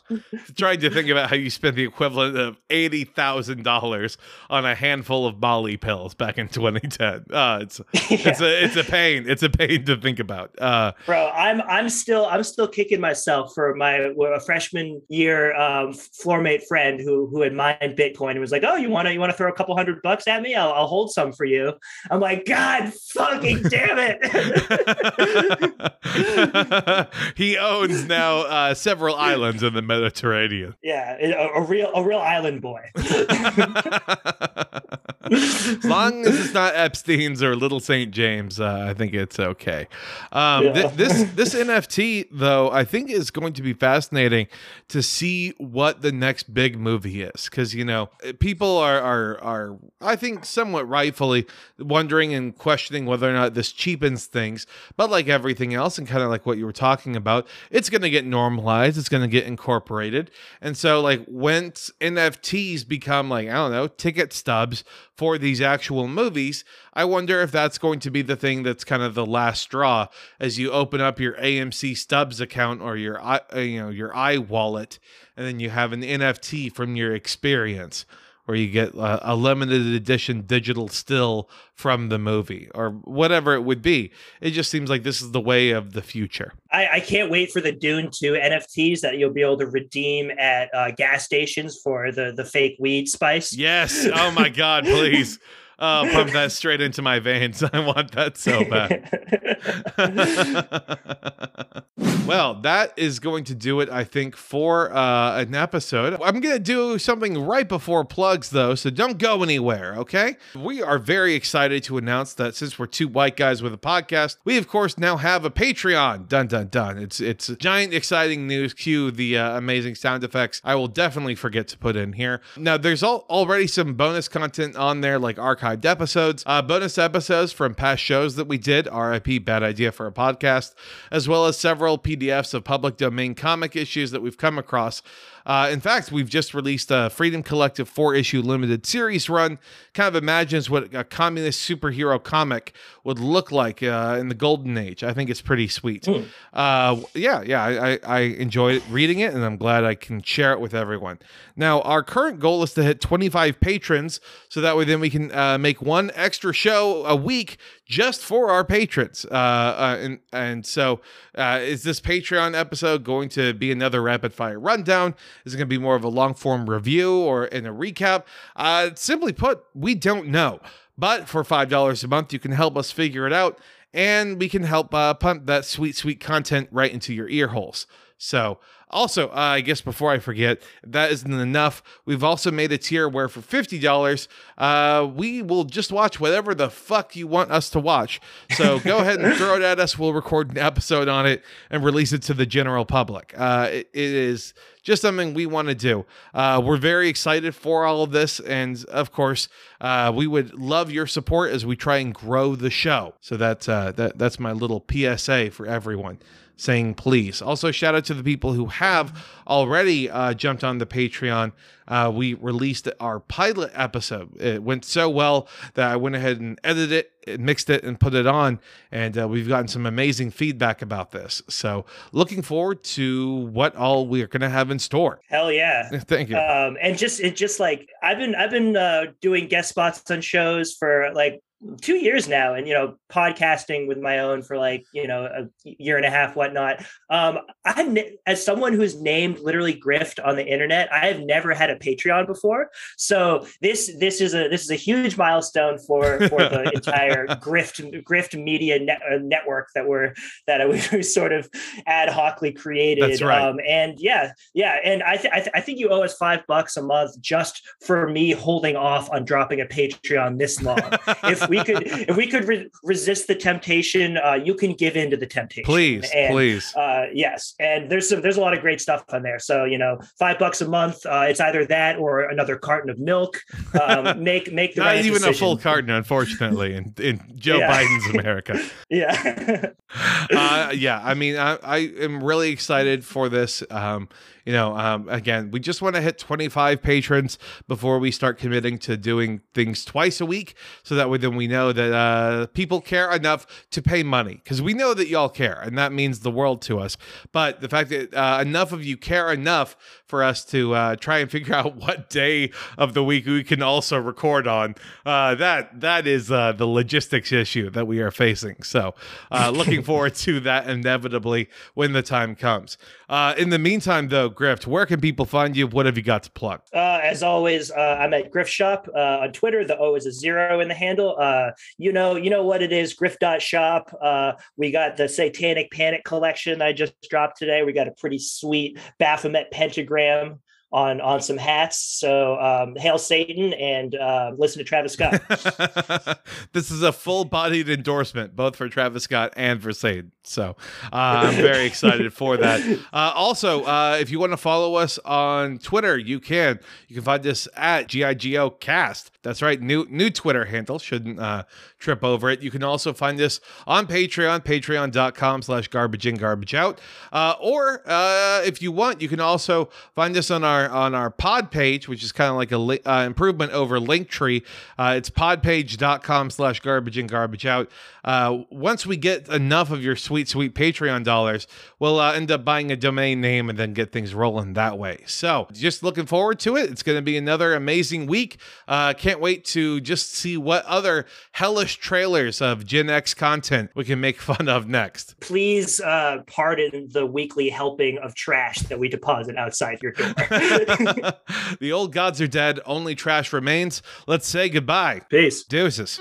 trying to think about how you spent the equivalent of eighty thousand dollars on a handful of Molly pills back in 2010. Oh, it's it's a it's a pain. It's a pain to think about. Uh, Bro, I'm I'm still I'm still kicking myself for my a freshman year um, floor mate friend who who had mined Bitcoin and was like, "Oh, you want to you want to throw a couple hundred bucks at me? I'll, I'll hold some for you." I'm like, "God fucking damn it!" *laughs* he owns now uh, several islands in the Mediterranean. yeah, a, a real a real island boy. *laughs* *laughs* as *laughs* long as it's not Epstein's or Little St. James, uh, I think it's okay. Um, th- this *laughs* this NFT though, I think is going to be fascinating to see what the next big movie is, because you know people are are are I think somewhat rightfully wondering and questioning whether or not this cheapens things. But like everything else, and kind of like what you were talking about, it's going to get normalized. It's going to get incorporated, and so like once NFTs become like I don't know ticket stubs for these actual movies, I wonder if that's going to be the thing that's kind of the last straw as you open up your AMC Stubs account or your uh, you know your i wallet, and then you have an NFT from your experience. Where you get a, a limited edition digital still from the movie or whatever it would be. It just seems like this is the way of the future. I, I can't wait for the Dune 2 NFTs that you'll be able to redeem at uh, gas stations for the the fake weed spice. Yes. Oh my God, please. *laughs* Uh, pump that straight into my veins. *laughs* I want that so bad. *laughs* well, that is going to do it, I think, for uh, an episode. I'm going to do something right before plugs, though, so don't go anywhere, okay? We are very excited to announce that since we're two white guys with a podcast, we, of course, now have a Patreon. Dun, dun, dun. It's, it's giant, exciting news. Cue the uh, amazing sound effects I will definitely forget to put in here. Now, there's al- already some bonus content on there, like archived episodes, uh, bonus episodes from past shows that we did, RIP, bad idea for a podcast, as well as several PDFs of public domain comic issues that we've come across. Uh, in fact, we've just released a Freedom Collective four issue limited series run. Kind of imagines what a communist superhero comic would look like uh, in the golden age. I think it's pretty sweet. Uh, yeah, yeah, I, I, I enjoyed reading it, and I'm glad I can share it with everyone. Now, our current goal is to hit 25 patrons, so that way then we can uh, make one extra show a week just for our patrons. Uh, uh, and and so, uh, is this Patreon episode going to be another rapid fire rundown? Is it going to be more of a long form review or in a recap? Uh, simply put, we don't know. But for five dollars a month, you can help us figure it out, and we can help uh, pump that sweet, sweet content right into your ear holes. So, also, uh, I guess before I forget, that isn't enough. We've also made a tier where for fifty dollars, uh, we will just watch whatever the fuck you want us to watch. So go *laughs* ahead and throw it at us. We'll record an episode on it and release it to the general public. Uh, it, it is just something we want to do. Uh, we're very excited for all of this, and of course, uh, we would love your support as we try and grow the show. So that's uh, that that's my little PSA for everyone saying please. Also, shout out to the people who have already uh, jumped on the Patreon. Uh, we released our pilot episode. It went so well that I went ahead and edited it, mixed it, and put it on. And uh, we've gotten some amazing feedback about this. So, looking forward to what all we are going to have in store. Hell yeah. *laughs* Thank you. Um, and just it just like I've been I've been uh, doing guest spots on shows for like two years now and you know podcasting with my own for like you know a year and a half whatnot. Um ne- as someone who's named literally grift on the internet i have never had a patreon before. So this this is a this is a huge milestone for for the *laughs* entire grift grift media net, uh, network that we're that we *laughs* sort of ad hocly created. That's right. um and yeah yeah and i th- I, th- I think you owe us five bucks a month just for me holding off on dropping a patreon this long. *laughs* If we could *laughs* if we could re- resist the temptation uh, you can give in to the temptation please, and, please. uh, yes and there's some there's a lot of great stuff on there so you know five bucks a month uh, it's either that or another carton of milk um, *laughs* make make the Not right even a full carton, unfortunately, in, in Joe Yeah. Biden's *laughs* America. yeah uh, yeah, I mean, I, I am really excited for this. Um, you know, um, again, we just want to hit 25 patrons before we start committing to doing things twice a week, so that way then we know that uh, people care enough to pay money because we know that y'all care and that means the world to us. But the fact that uh, enough of you care enough for us to uh, try and figure *laughs* out what day of the week we can also record on, uh, that that is uh, the logistics issue that we are facing. So, uh, looking *laughs* forward to that inevitably when the time comes. Uh, in the meantime, though, Grift, where can people find you? What have you got to plug? Uh, as always, uh, I'm at Grift Shop uh, on Twitter. The O is a zero in the handle. Uh, you know, you know what it is. Grift.shop. Uh, we got the Satanic Panic collection I just dropped today. We got a pretty sweet Baphomet pentagram on on some hats. So um, hail Satan and uh, listen to Travis Scott. *laughs* this is a full bodied endorsement, both for Travis Scott and for Satan. So uh, I'm very *laughs* excited for that. Uh, also, uh, if you want to follow us on Twitter, you can. You can find us at GIGO Cast. That's right, new new Twitter handle. Shouldn't uh, trip over it. You can also find us on Patreon, patreon.com slash garbage in, garbage out. Uh, or if you want, you can also find us on our on our pod page, which is kind of like a li- uh, improvement over Linktree. Uh, it's podpage.com slash garbage in garbage out. Uh, once we get enough of your sweet, sweet Patreon dollars, we'll uh, end up buying a domain name and then get things rolling that way. So just looking forward to it. It's going to be another amazing week. Uh, can't wait to just see what other hellish trailers of Gen X content we can make *laughs* fun of next. Please uh, pardon the weekly helping of trash that we deposit outside your door. *laughs* *laughs* the old gods are dead. Only trash remains. Let's say goodbye. Peace. Deuces.